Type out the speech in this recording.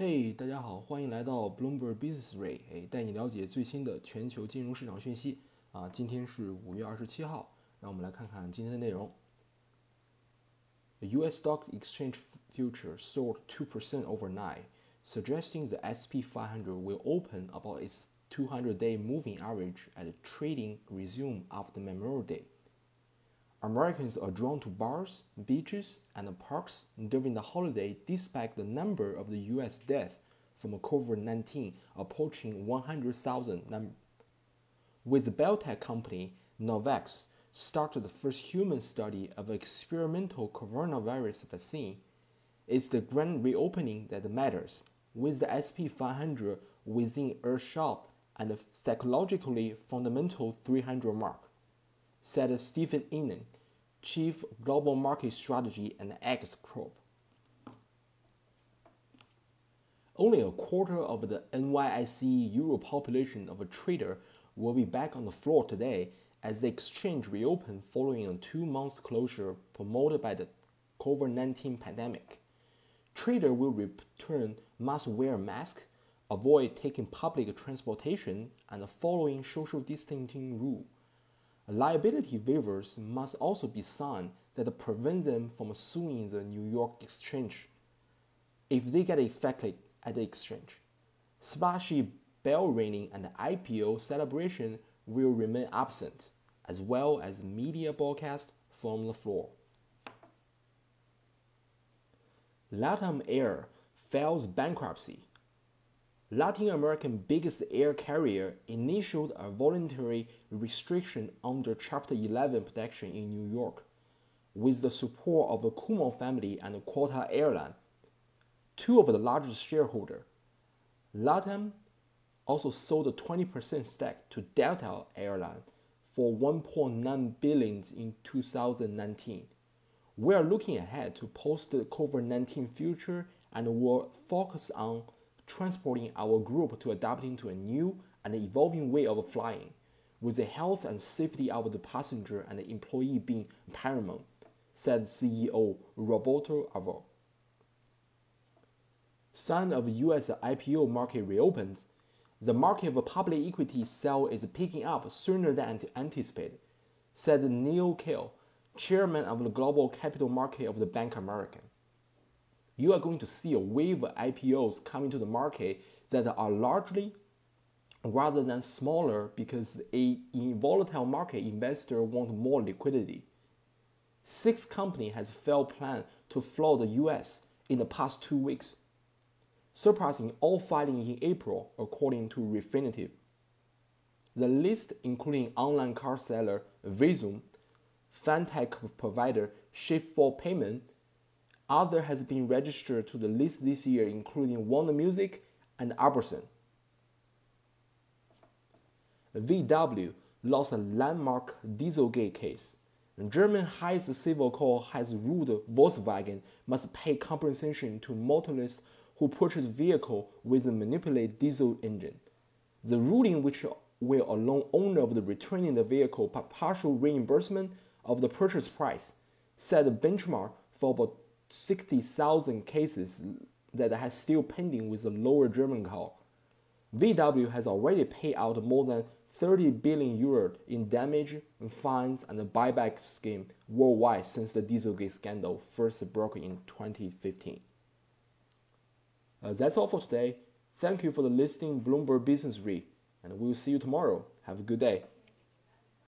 嘿、hey,，大家好，欢迎来到 Bloomberg Business Read，哎，带你了解最新的全球金融市场讯息啊。今天是五月二十七号，让我们来看看今天的内容。The U.S. stock exchange future soared two percent overnight, suggesting the S&P 500 will open above its 200-day moving average as trading resume after Memorial Day. Americans are drawn to bars, beaches, and parks. During the holiday despite the number of the US deaths from COVID-19 approaching 100,000 With the biotech company Novavax started the first human study of experimental coronavirus vaccine, it's the grand reopening that matters, with the SP500 within earshot and psychologically fundamental 300 mark said Stephen Innes, Chief Global Market Strategy and AxiCorp. Only a quarter of the NYSE Euro population of a trader will be back on the floor today as the exchange reopened following a two-month closure promoted by the COVID-19 pandemic. Trader will return must wear mask, avoid taking public transportation, and following social distancing rule. Liability waivers must also be signed that prevent them from suing the New York Exchange if they get affected at the exchange. Splashy bell ringing and IPO celebration will remain absent, as well as media broadcast from the floor. LATAM Air files bankruptcy Latin American biggest air carrier initiated a voluntary restriction under Chapter 11 protection in New York, with the support of the Cueto family and Qatar Airline, two of the largest shareholders. LATAM also sold a 20% stake to Delta Airline for 1.9 billion in 2019. We are looking ahead to post COVID-19 future and will focus on transporting our group to adapting to a new and evolving way of flying, with the health and safety of the passenger and the employee being paramount, said CEO Roberto Alvo. Sign of U.S. IPO market reopens. The market of public equity sale is picking up sooner than anticipated, said Neil Kail, chairman of the global capital market of the Bank American you are going to see a wave of IPOs coming to the market that are largely rather than smaller because a in volatile market investor want more liquidity. Six company has failed plan to flood the US in the past two weeks, surpassing all filing in April according to Refinitiv. The list including online car seller Visum, fintech provider Shift4 Payment, other has been registered to the list this year, including Warner Music and Albertson. VW lost a landmark Dieselgate case. German highest civil court has ruled Volkswagen must pay compensation to motorists who purchase vehicle with a manipulated diesel engine. The ruling, which will allow owner of the returning the vehicle partial reimbursement of the purchase price, set a benchmark for about 60,000 cases that are still pending with the lower German car. VW has already paid out more than 30 billion euro in damage, fines, and buyback scheme worldwide since the Dieselgate scandal first broke in 2015. Uh, that's all for today. Thank you for the listening Bloomberg Business Read, and we'll see you tomorrow. Have a good day.